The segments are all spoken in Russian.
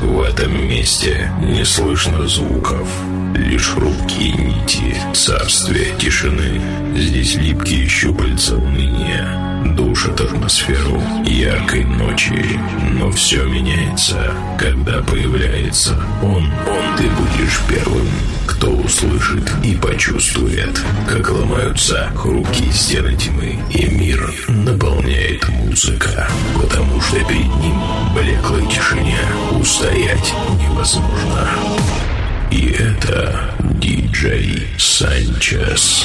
В этом месте не слышно звуков, лишь хрупкие нити царствия тишины. Здесь липкие щупальца уныния, душат атмосферу яркой ночи. Но все меняется, когда появляется он. Он ты будешь первым, кто услышит и почувствует, как ломаются хрупкие стены тьмы, и мир наполняет музыка, потому что перед ним блеклой тишине устоять невозможно. И это диджей Санчес.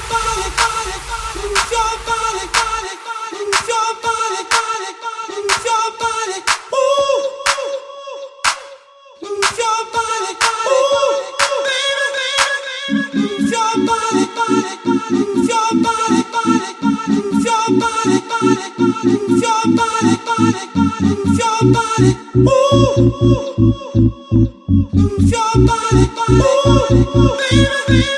Ooh. Ooh. Ooh. Ooh.